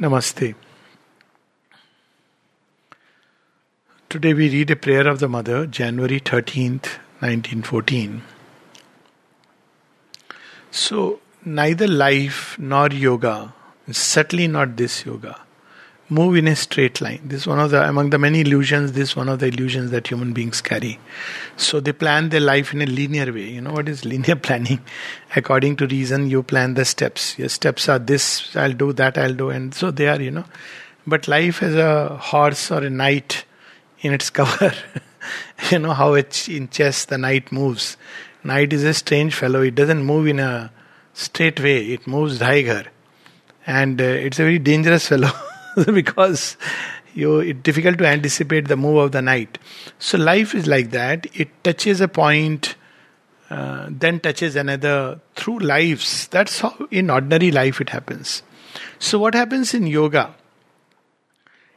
Namaste. Today we read a prayer of the Mother, January 13th, 1914. So, neither life nor yoga, certainly not this yoga, move in a straight line. This is one of the among the many illusions. This is one of the illusions that human beings carry. So they plan their life in a linear way. You know what is linear planning? According to reason, you plan the steps. Your steps are this. I'll do that. I'll do, and so they are. You know, but life is a horse or a knight in its cover. you know how in chess the knight moves. Knight is a strange fellow. It doesn't move in a straight way. It moves daigar, and uh, it's a very dangerous fellow. because you it's difficult to anticipate the move of the knight. So life is like that. It touches a point, uh, then touches another through lives. That's how in ordinary life it happens. So what happens in yoga?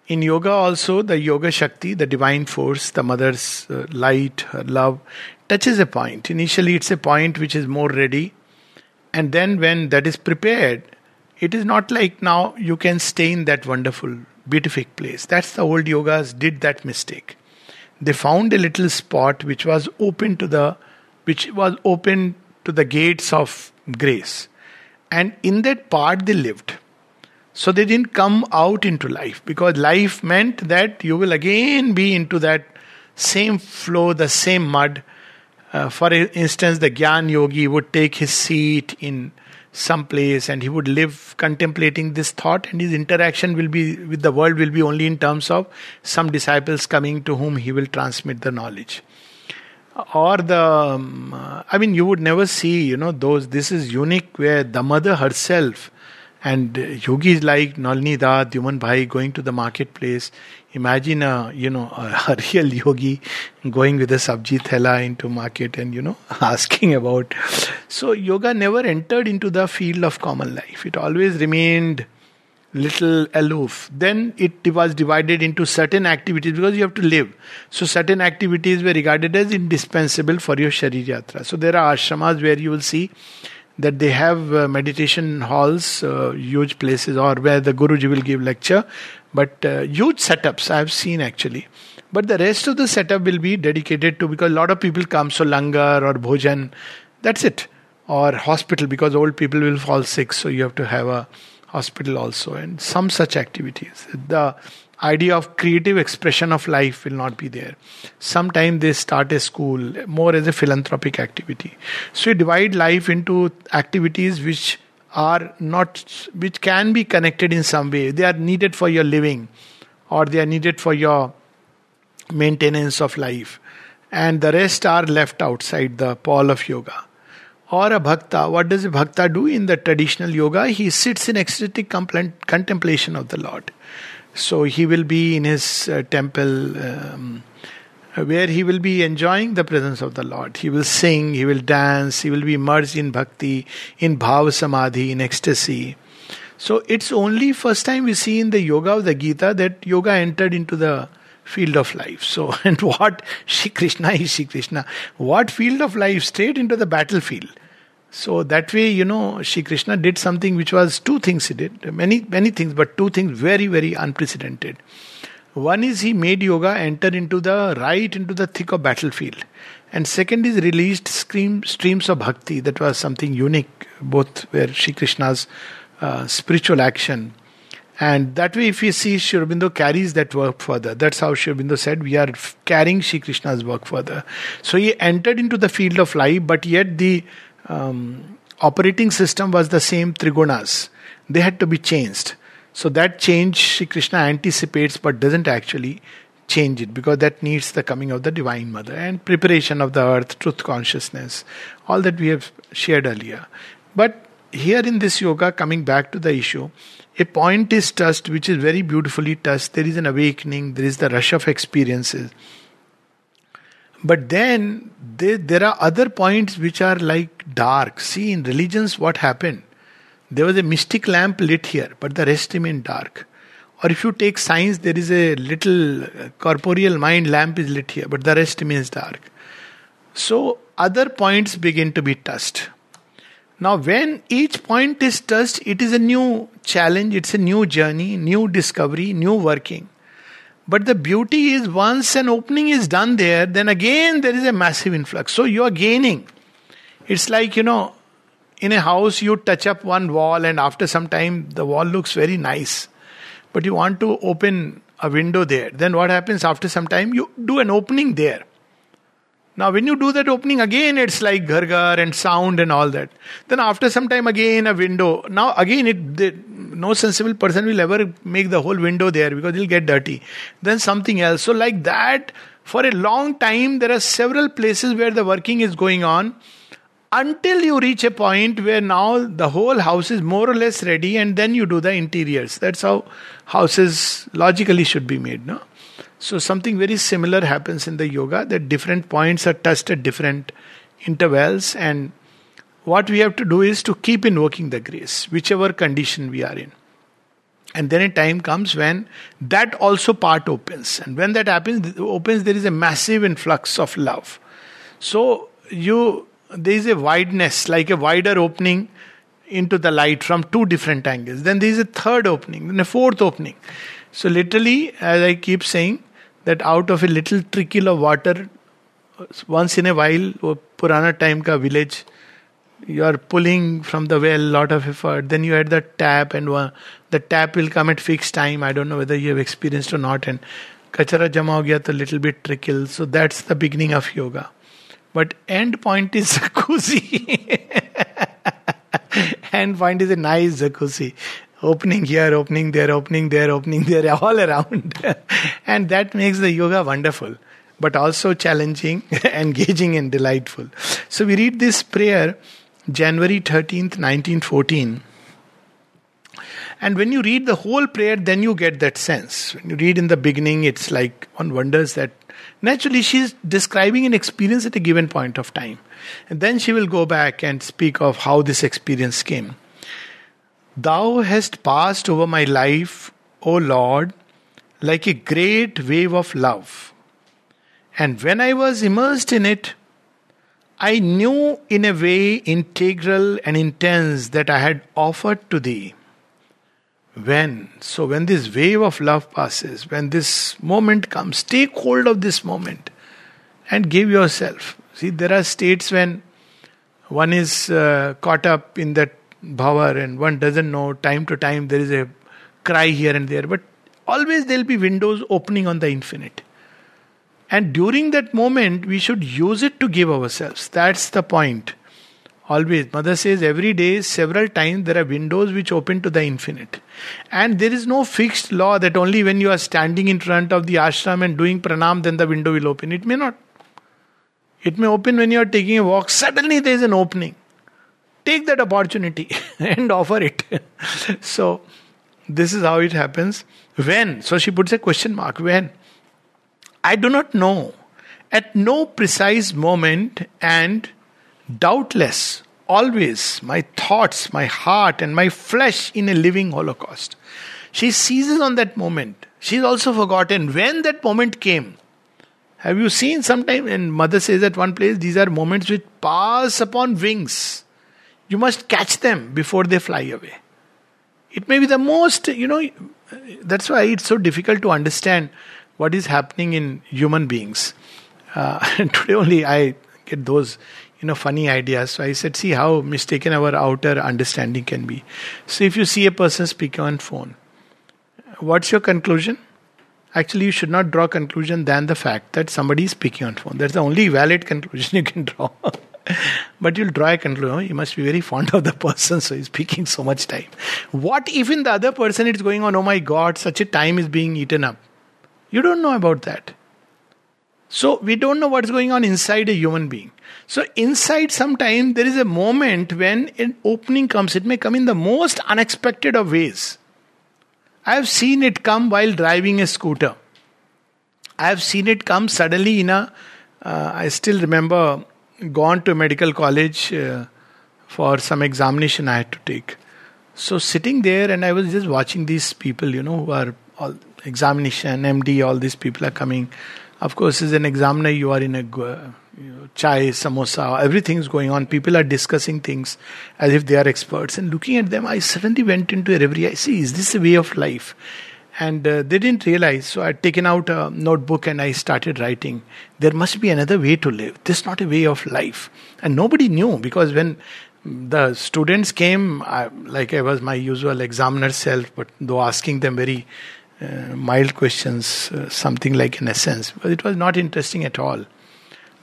In yoga also the yoga shakti, the divine force, the mother's uh, light, her love touches a point. Initially it's a point which is more ready and then when that is prepared it is not like now you can stay in that wonderful, beatific place. That's the old yogas did that mistake. They found a little spot which was open to the which was open to the gates of grace. And in that part they lived. So they didn't come out into life because life meant that you will again be into that same flow, the same mud. Uh, for instance, the Gyan Yogi would take his seat in some place and he would live contemplating this thought and his interaction will be with the world will be only in terms of some disciples coming to whom he will transmit the knowledge. Or the um, i mean you would never see you know those this is unique where the mother herself and uh, yogis like Nalini Dat, Dyuman Bhai going to the marketplace. Imagine a you know a, a real yogi going with a sabji thela into market and you know asking about. So yoga never entered into the field of common life. It always remained little aloof. Then it was divided into certain activities because you have to live. So certain activities were regarded as indispensable for your sharir yatra. So there are ashramas where you will see that they have uh, meditation halls, uh, huge places, or where the Guruji will give lecture, but uh, huge setups I have seen actually. But the rest of the setup will be dedicated to because a lot of people come, so langar or bhojan, that's it, or hospital because old people will fall sick, so you have to have a hospital also, and some such activities. The idea of creative expression of life will not be there. Sometimes they start a school more as a philanthropic activity. So you divide life into activities which are not which can be connected in some way. They are needed for your living or they are needed for your maintenance of life. And the rest are left outside the pall of yoga. Or a bhakta, what does a bhakta do in the traditional yoga? He sits in ecstatic contemplation of the Lord. So he will be in his uh, temple um, where he will be enjoying the presence of the Lord. He will sing, he will dance, he will be immersed in bhakti, in bhava samadhi, in ecstasy. So it's only first time we see in the yoga of the Gita that yoga entered into the field of life. So, and what Shri Krishna is Shri Krishna. What field of life? Straight into the battlefield. So that way, you know, Shri Krishna did something which was two things he did. Many, many things, but two things very, very unprecedented. One is he made yoga enter into the right into the thick of battlefield. And second is released stream, streams of bhakti. That was something unique, both where Shri Krishna's uh, spiritual action. And that way, if you see, Sri Aurobindo carries that work further. That's how Sri Aurobindo said, we are carrying Shri Krishna's work further. So he entered into the field of life, but yet the um, operating system was the same trigunas. They had to be changed. So that change Krishna anticipates but doesn't actually change it because that needs the coming of the Divine Mother and preparation of the earth, truth consciousness, all that we have shared earlier. But here in this yoga, coming back to the issue, a point is touched which is very beautifully touched. There is an awakening, there is the rush of experiences. But then they, there are other points which are like dark. See, in religions, what happened? There was a mystic lamp lit here, but the rest remained dark. Or if you take science, there is a little uh, corporeal mind lamp is lit here, but the rest remains dark. So other points begin to be touched. Now, when each point is touched, it is a new challenge, it's a new journey, new discovery, new working. But the beauty is once an opening is done there, then again there is a massive influx. So you are gaining. It's like, you know, in a house you touch up one wall and after some time the wall looks very nice. But you want to open a window there. Then what happens after some time? You do an opening there. Now, when you do that opening again, it's like gargar and sound and all that. Then, after some time, again a window. Now, again, it no sensible person will ever make the whole window there because it'll get dirty. Then something else. So, like that, for a long time, there are several places where the working is going on until you reach a point where now the whole house is more or less ready, and then you do the interiors. That's how houses logically should be made, no? So, something very similar happens in the yoga that different points are touched at different intervals, and what we have to do is to keep invoking the grace, whichever condition we are in. And then a time comes when that also part opens. And when that happens, opens, there is a massive influx of love. So you there is a wideness, like a wider opening into the light from two different angles. Then there is a third opening, then a fourth opening. So literally, as I keep saying, that out of a little trickle of water, once in a while, Purana time ka village, you are pulling from the well, a lot of effort. Then you add the tap, and the tap will come at fixed time. I don't know whether you have experienced or not. And kachara jama ho gaya, to little bit trickle. So that's the beginning of yoga. But end point is jacuzzi. end point is a nice jacuzzi opening here, opening there, opening there, opening there, all around. and that makes the yoga wonderful, but also challenging, engaging, and delightful. So we read this prayer January 13th, 1914. And when you read the whole prayer, then you get that sense. When you read in the beginning, it's like one wonders that naturally she's describing an experience at a given point of time. And then she will go back and speak of how this experience came. Thou hast passed over my life, O Lord, like a great wave of love. And when I was immersed in it, I knew in a way integral and intense that I had offered to thee. When, so when this wave of love passes, when this moment comes, take hold of this moment and give yourself. See, there are states when one is uh, caught up in that bhava and one doesn't know time to time there is a cry here and there but always there'll be windows opening on the infinite. And during that moment we should use it to give ourselves. That's the point. Always. Mother says every day several times there are windows which open to the infinite. And there is no fixed law that only when you are standing in front of the ashram and doing pranam then the window will open. It may not. It may open when you are taking a walk. Suddenly there is an opening take that opportunity and offer it. so, this is how it happens. When? So, she puts a question mark. When? I do not know. At no precise moment and doubtless, always, my thoughts, my heart, and my flesh in a living holocaust. She seizes on that moment. She's also forgotten when that moment came. Have you seen sometime? And mother says at one place, these are moments which pass upon wings. You must catch them before they fly away. It may be the most, you know, that's why it's so difficult to understand what is happening in human beings. Uh, today only I get those, you know, funny ideas. So I said, see how mistaken our outer understanding can be. So if you see a person speaking on phone, what's your conclusion? Actually, you should not draw conclusion than the fact that somebody is speaking on phone. That's the only valid conclusion you can draw. but you'll draw a conclusion. You must be very fond of the person, so he's speaking so much time. What if in the other person it's going on, oh my god, such a time is being eaten up? You don't know about that. So we don't know what's going on inside a human being. So inside sometime there is a moment when an opening comes. It may come in the most unexpected of ways. I have seen it come while driving a scooter. I have seen it come suddenly in a. Uh, I still remember gone to medical college uh, for some examination I had to take. So sitting there and I was just watching these people, you know, who are all examination, MD, all these people are coming. Of course, as an examiner, you are in a you know, chai, samosa, everything's going on. People are discussing things as if they are experts. And looking at them, I suddenly went into a reverie. I see, is this a way of life? And uh, they didn't realize. So I'd taken out a notebook and I started writing. There must be another way to live. This is not a way of life. And nobody knew because when the students came, I, like I was my usual examiner self, but though asking them very uh, mild questions, uh, something like an essence, but it was not interesting at all.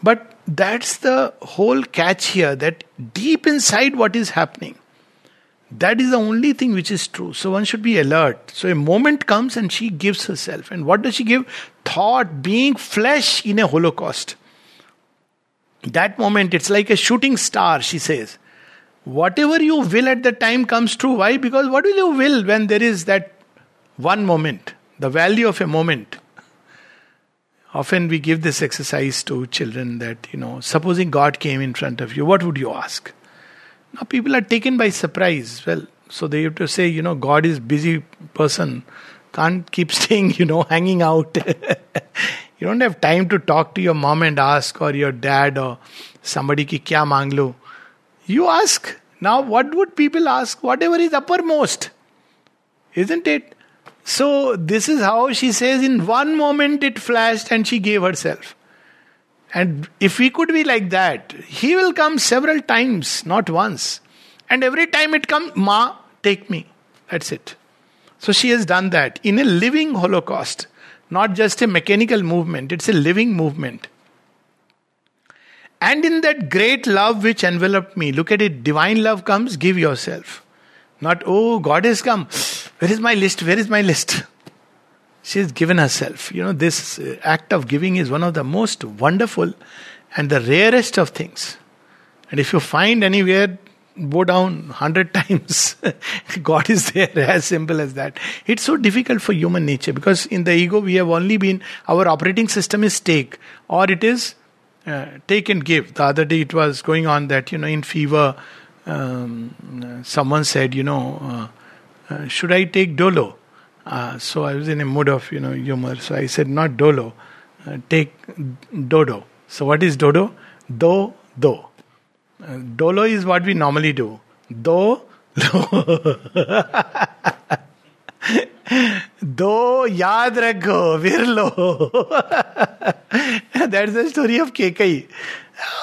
But that's the whole catch here that deep inside what is happening, that is the only thing which is true. So one should be alert. So a moment comes and she gives herself. And what does she give? Thought, being flesh in a holocaust. That moment, it's like a shooting star, she says. Whatever you will at the time comes true. Why? Because what will you will when there is that one moment? The value of a moment. Often we give this exercise to children that, you know, supposing God came in front of you, what would you ask? Now people are taken by surprise. Well, so they have to say, you know, God is busy person, can't keep staying, you know, hanging out. you don't have time to talk to your mom and ask, or your dad, or somebody ki kya mang You ask. Now, what would people ask? Whatever is uppermost. Isn't it? So, this is how she says in one moment it flashed and she gave herself. And if we could be like that, he will come several times, not once. And every time it comes, Ma, take me. That's it. So she has done that in a living Holocaust, not just a mechanical movement, it's a living movement. And in that great love which enveloped me, look at it, divine love comes, give yourself. Not, oh, God has come. Where is my list? Where is my list? She has given herself. You know, this uh, act of giving is one of the most wonderful and the rarest of things. And if you find anywhere, go down hundred times. God is there, as simple as that. It's so difficult for human nature because in the ego we have only been, our operating system is take or it is uh, take and give. The other day it was going on that, you know, in fever, um, someone said, you know, uh, uh, should I take Dolo? Uh, so I was in a mood of you know humor. So I said, not Dolo, uh, take Dodo. So what is Dodo? Do do. Uh, Dolo is what we normally do. Do do. दो याद रखो फिर लो that's the story of Kekai.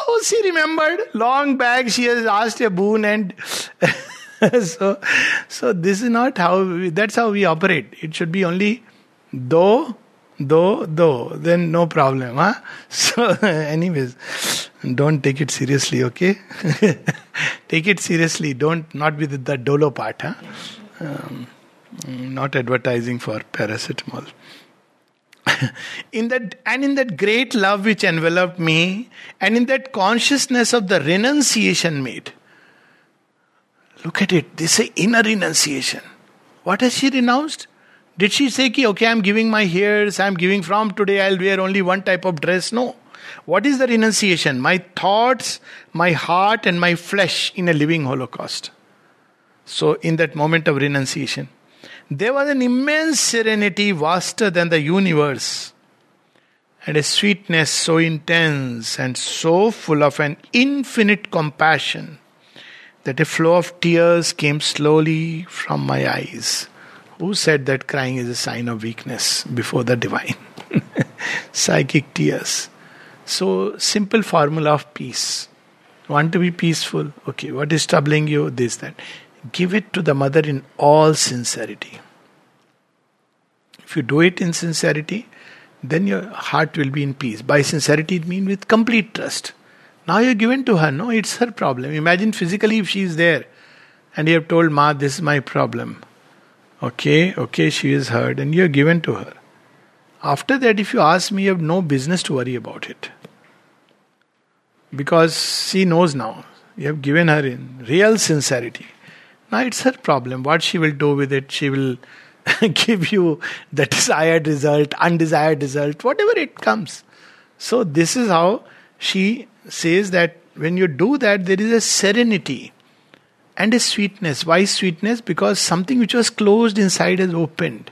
Oh, she remembered long back she has asked a boon and so, so this is not how we, that's how we operate. It should be only do, do, do. Then no problem. Huh? So, anyways, don't take it seriously. Okay, take it seriously. Don't not with the dolo part. Huh? Um, not advertising for paracetamol. in that and in that great love which enveloped me, and in that consciousness of the renunciation made Look at it. This is inner renunciation. What has she renounced? Did she say, ki, okay, I'm giving my hairs, I'm giving from today, I'll wear only one type of dress? No. What is the renunciation? My thoughts, my heart, and my flesh in a living holocaust. So, in that moment of renunciation, there was an immense serenity vaster than the universe, and a sweetness so intense and so full of an infinite compassion that a flow of tears came slowly from my eyes. Who said that crying is a sign of weakness before the divine? Psychic tears. So, simple formula of peace. Want to be peaceful? Okay, what is troubling you? This, that. Give it to the mother in all sincerity. If you do it in sincerity, then your heart will be in peace. By sincerity, it means with complete trust. Now you're given to her. No, it's her problem. Imagine physically if she is there and you have told Ma, this is my problem. Okay, okay, she is heard and you're given to her. After that, if you ask me, you have no business to worry about it. Because she knows now. You have given her in real sincerity. Now it's her problem. What she will do with it, she will give you the desired result, undesired result, whatever it comes. So, this is how she says that when you do that, there is a serenity and a sweetness. Why sweetness? Because something which was closed inside has opened.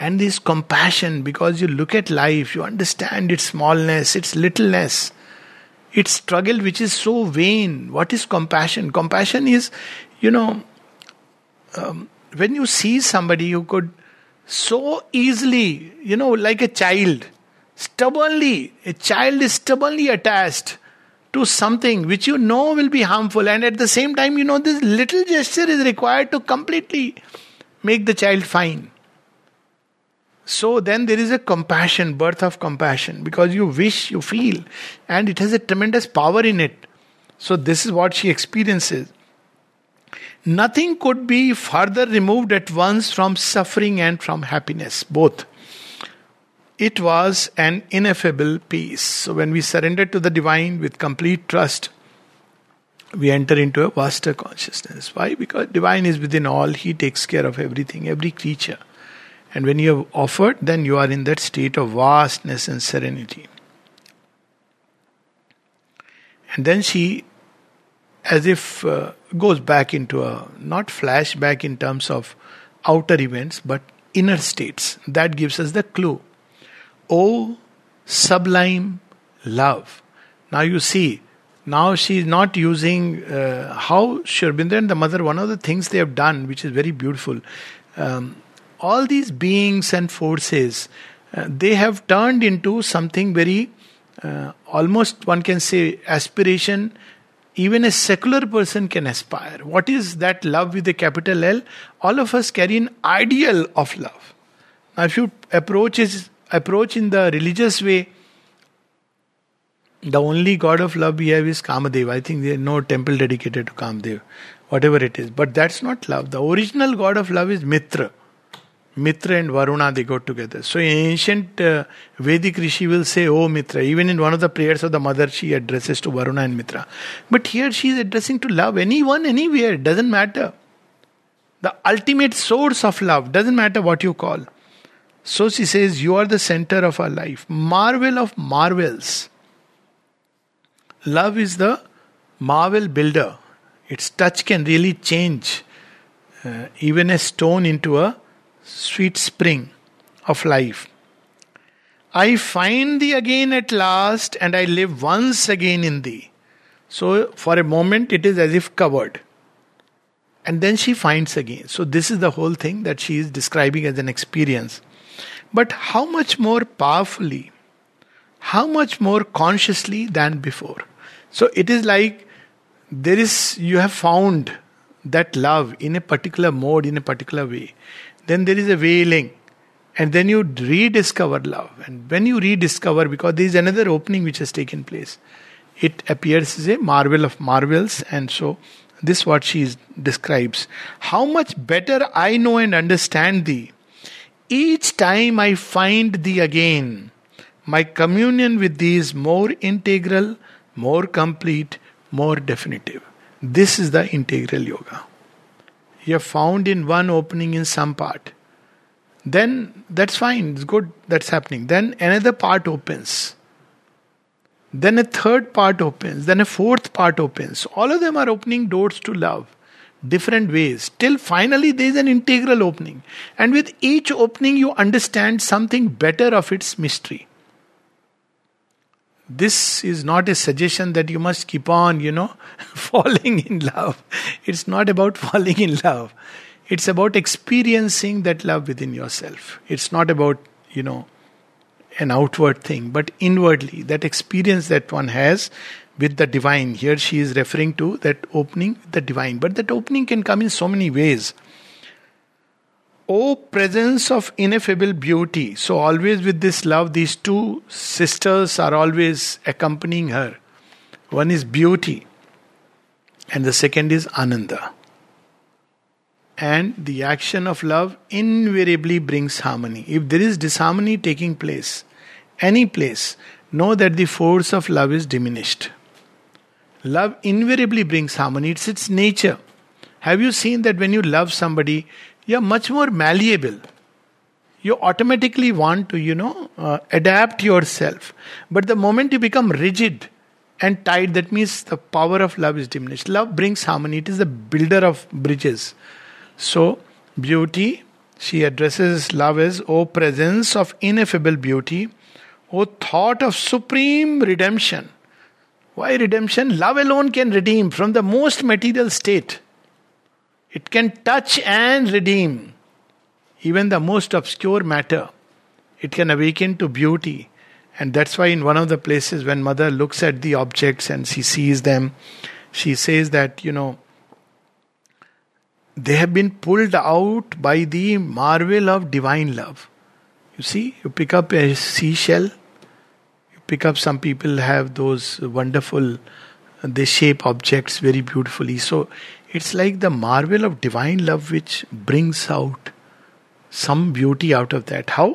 And this compassion, because you look at life, you understand its smallness, its littleness. It's struggle which is so vain. What is compassion? Compassion is, you know, um, when you see somebody who could so easily, you know, like a child, stubbornly, a child is stubbornly attached to something which you know will be harmful, and at the same time, you know, this little gesture is required to completely make the child fine. So then there is a compassion, birth of compassion, because you wish, you feel, and it has a tremendous power in it. So this is what she experiences. Nothing could be further removed at once from suffering and from happiness, both. It was an ineffable peace. So when we surrender to the divine with complete trust, we enter into a vaster consciousness. Why? Because divine is within all, he takes care of everything, every creature. And when you have offered, then you are in that state of vastness and serenity. And then she, as if uh, goes back into a not flashback in terms of outer events, but inner states. That gives us the clue. Oh, sublime love. Now you see, now she is not using uh, how Sri Aurobindo and the mother, one of the things they have done, which is very beautiful. Um, all these beings and forces, uh, they have turned into something very, uh, almost one can say, aspiration. Even a secular person can aspire. What is that love with a capital L? All of us carry an ideal of love. Now, if you approach is approach in the religious way, the only god of love we have is Kamadeva. I think there is no temple dedicated to Kamadeva, whatever it is. But that's not love. The original god of love is Mitra. Mitra and Varuna they go together. So ancient uh, Vedic Rishi will say, Oh Mitra. Even in one of the prayers of the mother, she addresses to Varuna and Mitra. But here she is addressing to love anyone, anywhere, doesn't matter. The ultimate source of love, doesn't matter what you call. So she says, You are the center of our life. Marvel of marvels. Love is the marvel builder. Its touch can really change uh, even a stone into a sweet spring of life. I find thee again at last, and I live once again in thee. So, for a moment, it is as if covered. And then she finds again. So, this is the whole thing that she is describing as an experience. But how much more powerfully, how much more consciously than before. So, it is like there is, you have found that love in a particular mode, in a particular way. Then there is a wailing and then you rediscover love. And when you rediscover because there is another opening which has taken place it appears as a marvel of marvels. And so this what she describes. How much better i know and understand thee each time i find thee again my communion with thee is more integral more complete more definitive this is the integral yoga you have found in one opening in some part, then that's fine, it's good, that's happening. Then another part opens. Then a third part opens. Then a fourth part opens. All of them are opening doors to love, different ways. Till finally there is an integral opening. And with each opening, you understand something better of its mystery this is not a suggestion that you must keep on, you know, falling in love. It's not about falling in love. It's about experiencing that love within yourself. It's not about, you know, an outward thing, but inwardly, that experience that one has with the divine. Here she is referring to that opening with the divine. But that opening can come in so many ways. O presence of ineffable beauty. So, always with this love, these two sisters are always accompanying her. One is beauty, and the second is Ananda. And the action of love invariably brings harmony. If there is disharmony taking place, any place, know that the force of love is diminished. Love invariably brings harmony, it's its nature. Have you seen that when you love somebody, you're much more malleable? You automatically want to you know uh, adapt yourself. But the moment you become rigid and tight that means the power of love is diminished. Love brings harmony. It is the builder of bridges. So beauty she addresses love as o presence of ineffable beauty o thought of supreme redemption Why redemption? Love alone can redeem from the most material state. It can touch and redeem even the most obscure matter. It can awaken to beauty. And that's why, in one of the places, when mother looks at the objects and she sees them, she says that, you know, they have been pulled out by the marvel of divine love. You see, you pick up a seashell, pick up some people have those wonderful, they shape objects very beautifully. So it's like the marvel of divine love which brings out some beauty out of that. How?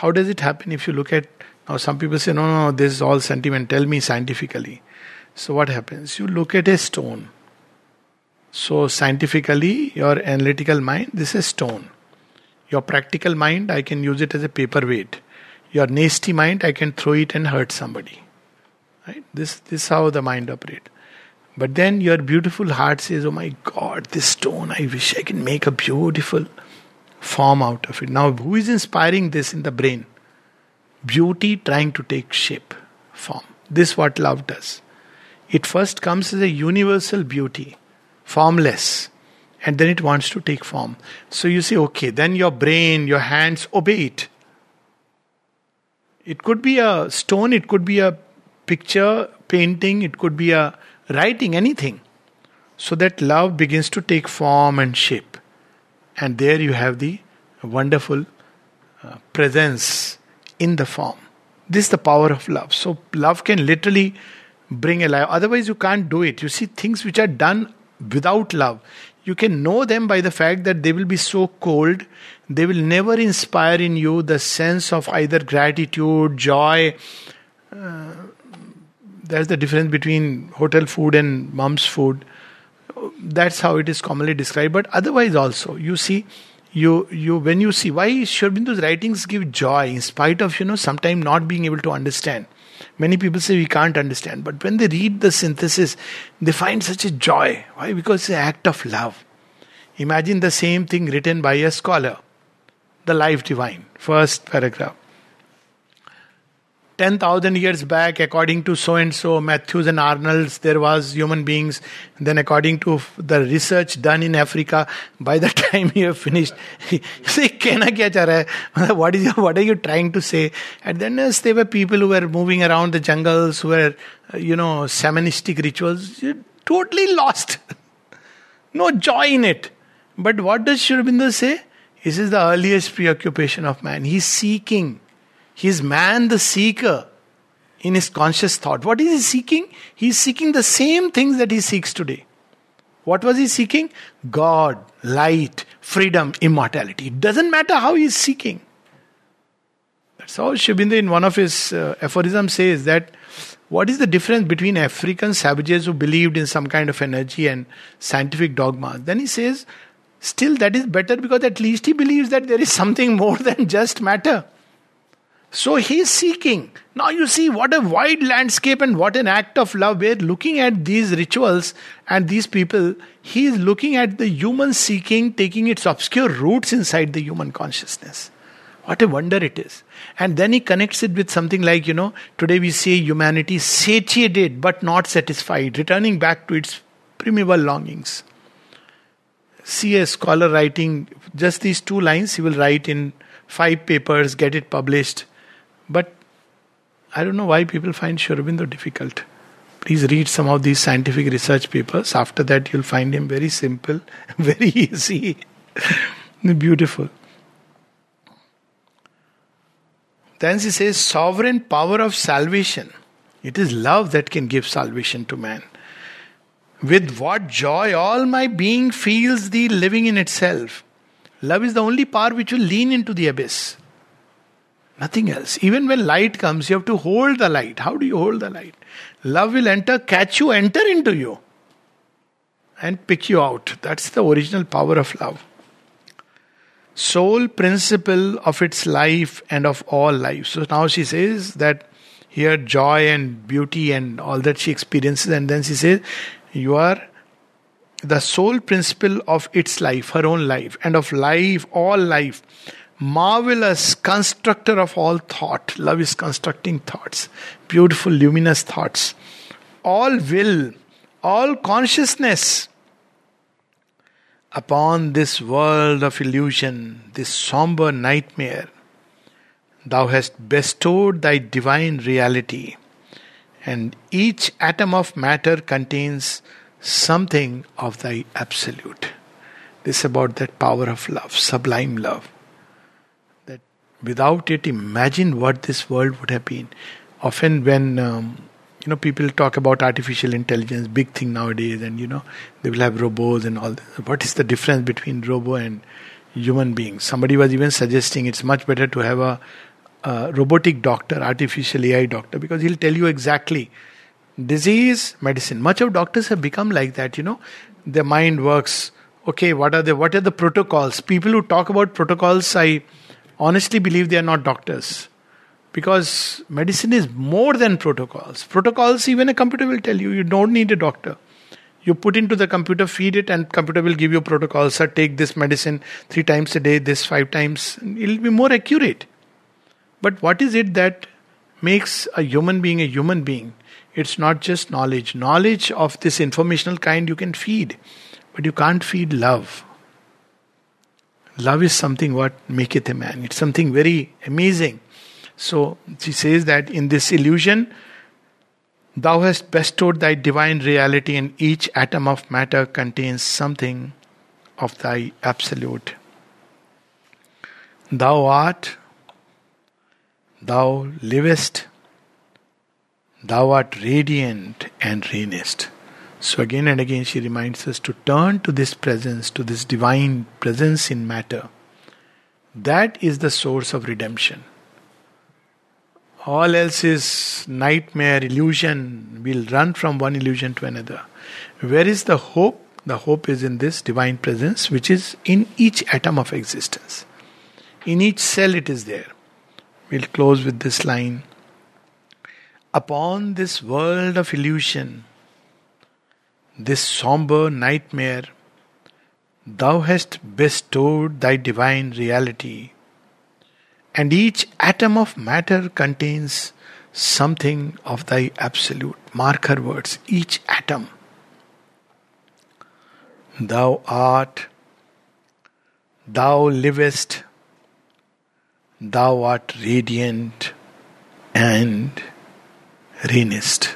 How does it happen if you look at now some people say, no, no, no, this is all sentiment. Tell me scientifically. So what happens? You look at a stone so, scientifically, your analytical mind, this is stone. Your practical mind, I can use it as a paperweight. Your nasty mind, I can throw it and hurt somebody. Right? This, this is how the mind operates. But then your beautiful heart says, Oh my God, this stone, I wish I can make a beautiful form out of it. Now, who is inspiring this in the brain? Beauty trying to take shape, form. This what love does. It first comes as a universal beauty formless and then it wants to take form. So you say, okay, then your brain, your hands obey it. It could be a stone, it could be a picture, painting, it could be a writing, anything. So that love begins to take form and shape. And there you have the wonderful uh, presence in the form. This is the power of love. So love can literally bring alive. Otherwise, you can't do it. You see, things which are done without love. You can know them by the fact that they will be so cold, they will never inspire in you the sense of either gratitude, joy. Uh, that's the difference between hotel food and mom's food. That's how it is commonly described. But otherwise, also, you see, you you when you see why Sri Aurobindo's writings give joy in spite of you know sometimes not being able to understand Many people say we can't understand, but when they read the synthesis, they find such a joy. Why? Because it's an act of love. Imagine the same thing written by a scholar, the Life Divine, first paragraph. 10,000 years back, according to so and so, Matthews and Arnold's, there was human beings. Then, according to the research done in Africa, by the time you have finished, you say, Kena kya what, is, what are you trying to say? And then yes, there were people who were moving around the jungles, who were, uh, you know, shamanistic rituals. You're totally lost. no joy in it. But what does Sri say? This is the earliest preoccupation of man. He's seeking he is man the seeker in his conscious thought. What is he seeking? He is seeking the same things that he seeks today. What was he seeking? God, light, freedom, immortality. It doesn't matter how he is seeking. That's how Sri in one of his uh, aphorisms says that what is the difference between African savages who believed in some kind of energy and scientific dogma? Then he says, still that is better because at least he believes that there is something more than just matter. So he's seeking. Now you see what a wide landscape and what an act of love. We're looking at these rituals and these people. He is looking at the human seeking, taking its obscure roots inside the human consciousness. What a wonder it is. And then he connects it with something like, you know, today we say humanity satiated but not satisfied, returning back to its primeval longings. See a scholar writing just these two lines, he will write in five papers, get it published but I don't know why people find Sri difficult. Please read some of these scientific research papers. After that, you'll find him very simple, very easy, beautiful. Then he says, sovereign power of salvation. It is love that can give salvation to man. With what joy all my being feels the living in itself. Love is the only power which will lean into the abyss. Nothing else. Even when light comes, you have to hold the light. How do you hold the light? Love will enter, catch you, enter into you, and pick you out. That's the original power of love. Sole principle of its life and of all life. So now she says that here joy and beauty and all that she experiences, and then she says, You are the sole principle of its life, her own life, and of life, all life marvelous constructor of all thought. Love is constructing thoughts, beautiful, luminous thoughts. all will, all consciousness. Upon this world of illusion, this somber nightmare, thou hast bestowed thy divine reality, and each atom of matter contains something of thy absolute. This is about that power of love, sublime love. Without it, imagine what this world would have been. Often, when um, you know people talk about artificial intelligence, big thing nowadays, and you know they will have robots and all. This. What is the difference between robo and human being? Somebody was even suggesting it's much better to have a, a robotic doctor, artificial AI doctor, because he'll tell you exactly disease medicine much of doctors have become like that you know their mind works okay what are the what are the protocols people who talk about protocols i honestly believe they are not doctors. Because medicine is more than protocols. Protocols even a computer will tell you you don't need a doctor. You put into the computer feed it and computer will give you protocols. Sir take this medicine three times a day this five times it'll be more accurate. But what is it that makes a human being a human being? It's not just knowledge. Knowledge of this informational kind you can feed, but you can't feed love. Love is something what maketh a man. It's something very amazing. So she says that in this illusion, thou hast bestowed thy divine reality, and each atom of matter contains something of thy absolute. Thou art, thou livest, Thou art radiant and reignest. So again and again she reminds us to turn to this presence, to this divine presence in matter. That is the source of redemption. All else is nightmare, illusion. We'll run from one illusion to another. Where is the hope? The hope is in this divine presence, which is in each atom of existence. In each cell, it is there. We'll close with this line upon this world of illusion, this somber nightmare, thou hast bestowed thy divine reality, and each atom of matter contains something of thy absolute. Mark her words, each atom. Thou art, thou livest, thou art radiant and reignest.